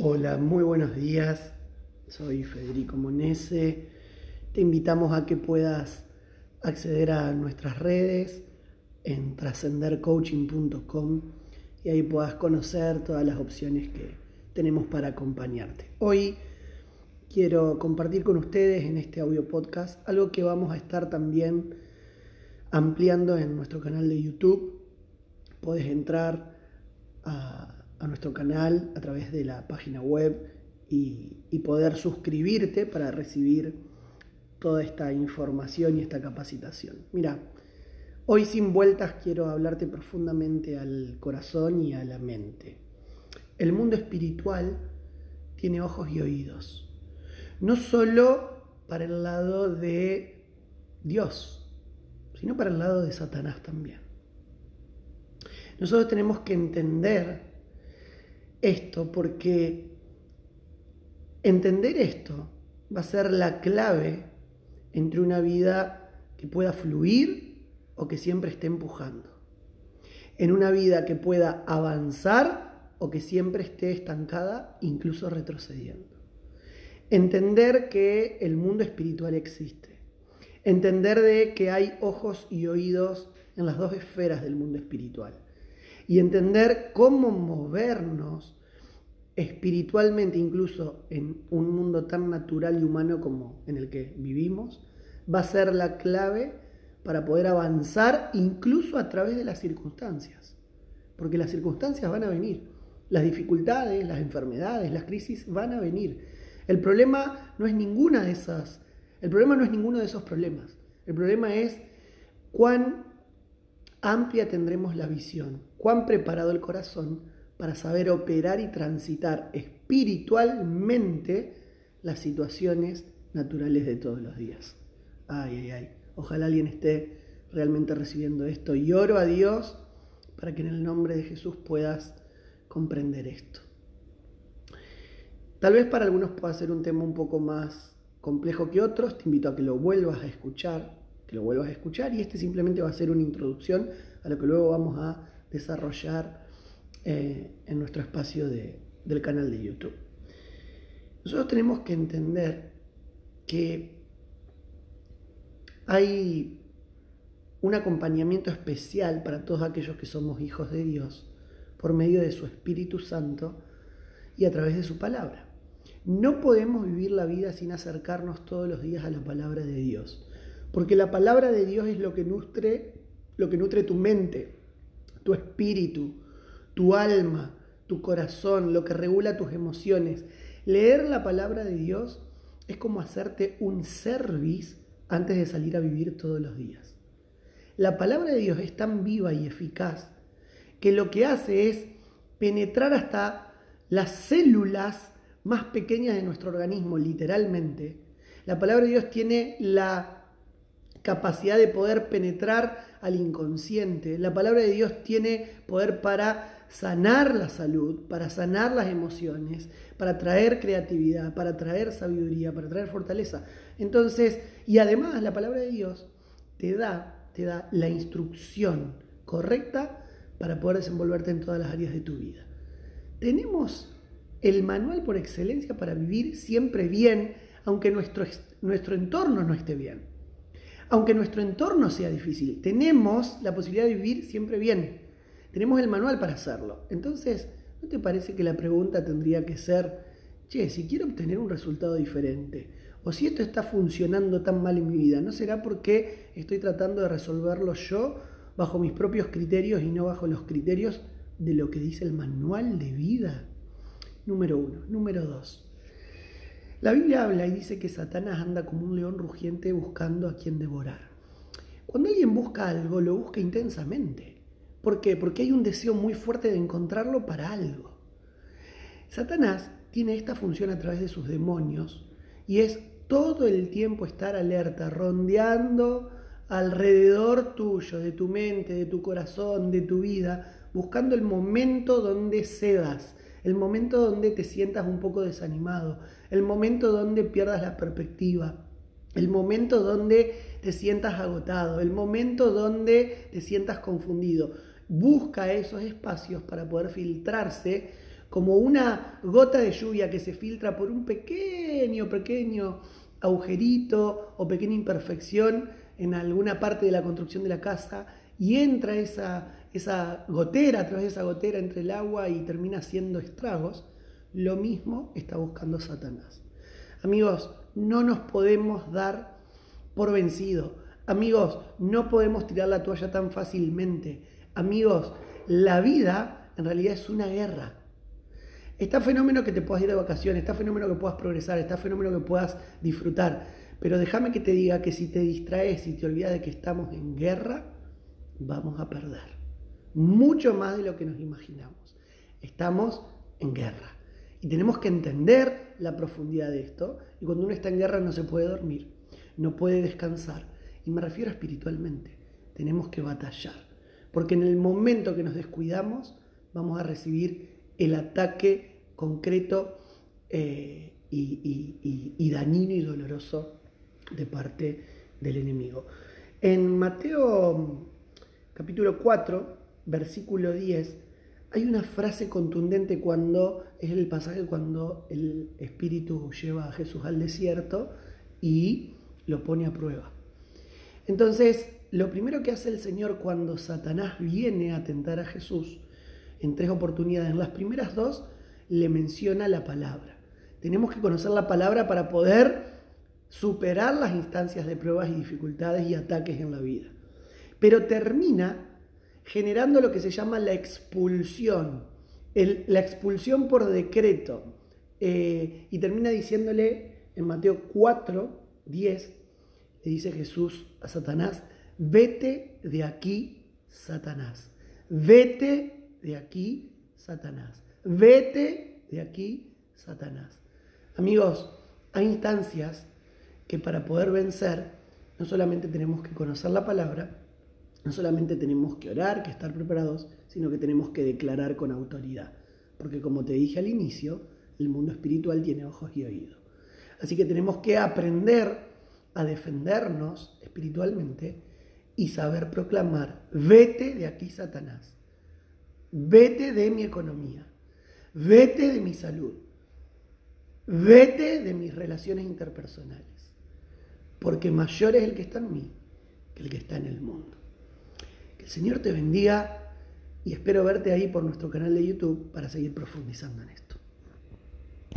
Hola, muy buenos días. Soy Federico Monese. Te invitamos a que puedas acceder a nuestras redes en trascendercoaching.com y ahí puedas conocer todas las opciones que tenemos para acompañarte. Hoy quiero compartir con ustedes en este audio podcast algo que vamos a estar también ampliando en nuestro canal de YouTube. Puedes entrar a nuestro canal a través de la página web y, poder suscribirte para recibir toda esta información y esta capacitación. Mira, hoy sin vueltas quiero hablarte profundamente al corazón y a la mente. El mundo espiritual tiene ojos y oídos, no solo para el lado de Dios, sino para el lado de Satanás también. Nosotros tenemos que entender esto porque entender esto va a ser la clave entre una vida que pueda fluir o que siempre esté empujando. En una vida que pueda avanzar o que siempre esté estancada, incluso retrocediendo. Entender que el mundo espiritual existe. Entender de que hay ojos y oídos en las dos esferas del mundo espiritual y entender cómo movernos espiritualmente, incluso en un mundo tan natural y humano como en el que vivimos, va a ser la clave para poder avanzar incluso a través de las circunstancias. Porque las circunstancias van a venir, las dificultades, las enfermedades, las crisis van a venir. El problema no es ninguna de esas, el problema no es ninguno de esos problemas. El problema es cuán amplia tendremos la visión, cuán preparado el corazón para saber operar y transitar espiritualmente las situaciones naturales de todos los días. Ay, ay, ay. Ojalá alguien esté realmente recibiendo esto y oro a Dios para que en el nombre de Jesús puedas comprender esto. Tal vez para algunos pueda ser un tema un poco más complejo que otros, te invito a que lo vuelvas a escuchar, que lo vuelvas a escuchar y este simplemente va a ser una introducción a lo que luego vamos a desarrollar eh, en nuestro espacio del canal de YouTube. Nosotros tenemos que entender que hay un acompañamiento especial para todos aquellos que somos hijos de Dios por medio de su Espíritu Santo y a través de su palabra. No podemos vivir la vida sin acercarnos todos los días a la palabra de Dios, porque la palabra de Dios es lo que nutre lo que nutre tu mente, tu espíritu, tu alma, tu corazón, lo que regula tus emociones. Leer la palabra de Dios es como hacerte un service antes de salir a vivir todos los días. La palabra de Dios es tan viva y eficaz que lo que hace es penetrar hasta las células más pequeñas de nuestro organismo, literalmente. La palabra de Dios tiene la capacidad de poder penetrar al inconsciente. La palabra de Dios tiene poder para sanar la salud, para sanar las emociones, para traer creatividad, para traer sabiduría, para traer fortaleza. Entonces, y además la palabra de Dios te da, te da la instrucción correcta para poder desenvolverte en todas las áreas de tu vida. Tenemos el manual por excelencia para vivir siempre bien, aunque nuestro, nuestro entorno no esté bien aunque nuestro entorno sea difícil, tenemos la posibilidad de vivir siempre bien. Tenemos el manual para hacerlo. Entonces, ¿no te parece que la pregunta tendría que ser, che, si quiero obtener un resultado diferente, o si esto está funcionando tan mal en mi vida, ¿no será porque estoy tratando de resolverlo yo bajo mis propios criterios y no bajo los criterios de lo que dice el manual de vida? Número uno. Número dos. La Biblia habla y dice que Satanás anda como un león rugiente buscando a quien devorar. Cuando alguien busca algo, lo busca intensamente. ¿Por qué? Porque hay un deseo muy fuerte de encontrarlo para algo. Satanás tiene esta función a través de sus demonios y es todo el tiempo estar alerta, rondeando alrededor tuyo, de tu mente, de tu corazón, de tu vida, buscando el momento donde cedas, el momento donde te sientas un poco desanimado, el momento donde pierdas la perspectiva, el momento donde te sientas agotado, el momento donde te sientas confundido. Busca esos espacios para poder filtrarse como una gota de lluvia que se filtra por un pequeño, pequeño agujerito o pequeña imperfección en alguna parte de la construcción de la casa y entra esa, esa gotera, a través de esa gotera entre el agua y termina haciendo estragos, lo mismo está buscando Satanás. Amigos, no nos podemos dar por vencido. Amigos, no podemos tirar la toalla tan fácilmente. Amigos, la vida en realidad es una guerra. Está fenómeno que te puedas ir de vacaciones, está fenómeno que puedas progresar, está fenómeno que puedas disfrutar. Pero déjame que te diga que si te distraes y te olvidas de que estamos en guerra, vamos a perder. Mucho más de lo que nos imaginamos. Estamos en guerra. Y tenemos que entender la profundidad de esto. Y cuando uno está en guerra no se puede dormir, no puede descansar. Y me refiero espiritualmente. Tenemos que batallar. Porque en el momento que nos descuidamos, vamos a recibir el ataque concreto eh, y, dañino y doloroso de parte del enemigo. En Mateo capítulo 4, versículo 10, hay una frase contundente cuando es el pasaje cuando el Espíritu lleva a Jesús al desierto y lo pone a prueba. Entonces, lo primero que hace el Señor cuando Satanás viene a tentar a Jesús en tres oportunidades. En las primeras dos le menciona la palabra. Tenemos que conocer la palabra para poder superar las instancias de pruebas y dificultades y ataques en la vida. Pero termina generando lo que se llama la expulsión, la expulsión por decreto. Eh, y termina diciéndole en Mateo 4, 10, le dice Jesús a Satanás, vete de aquí, Satanás, vete de aquí, Satanás. Vete de aquí, Satanás. Amigos, hay instancias que para poder vencer no solamente tenemos que conocer la palabra, no solamente tenemos que orar, que estar preparados, sino que tenemos que declarar con autoridad. Porque como te dije al inicio, el mundo espiritual tiene ojos y oídos. Así que tenemos que aprender a defendernos espiritualmente y saber proclamar, vete de aquí Satanás. Vete de mi economía. Vete de mi salud. Vete de mis relaciones interpersonales. Porque mayor es el que está en mí que el que está en el mundo. El Señor te bendiga y espero verte ahí por nuestro canal de YouTube para seguir profundizando en esto.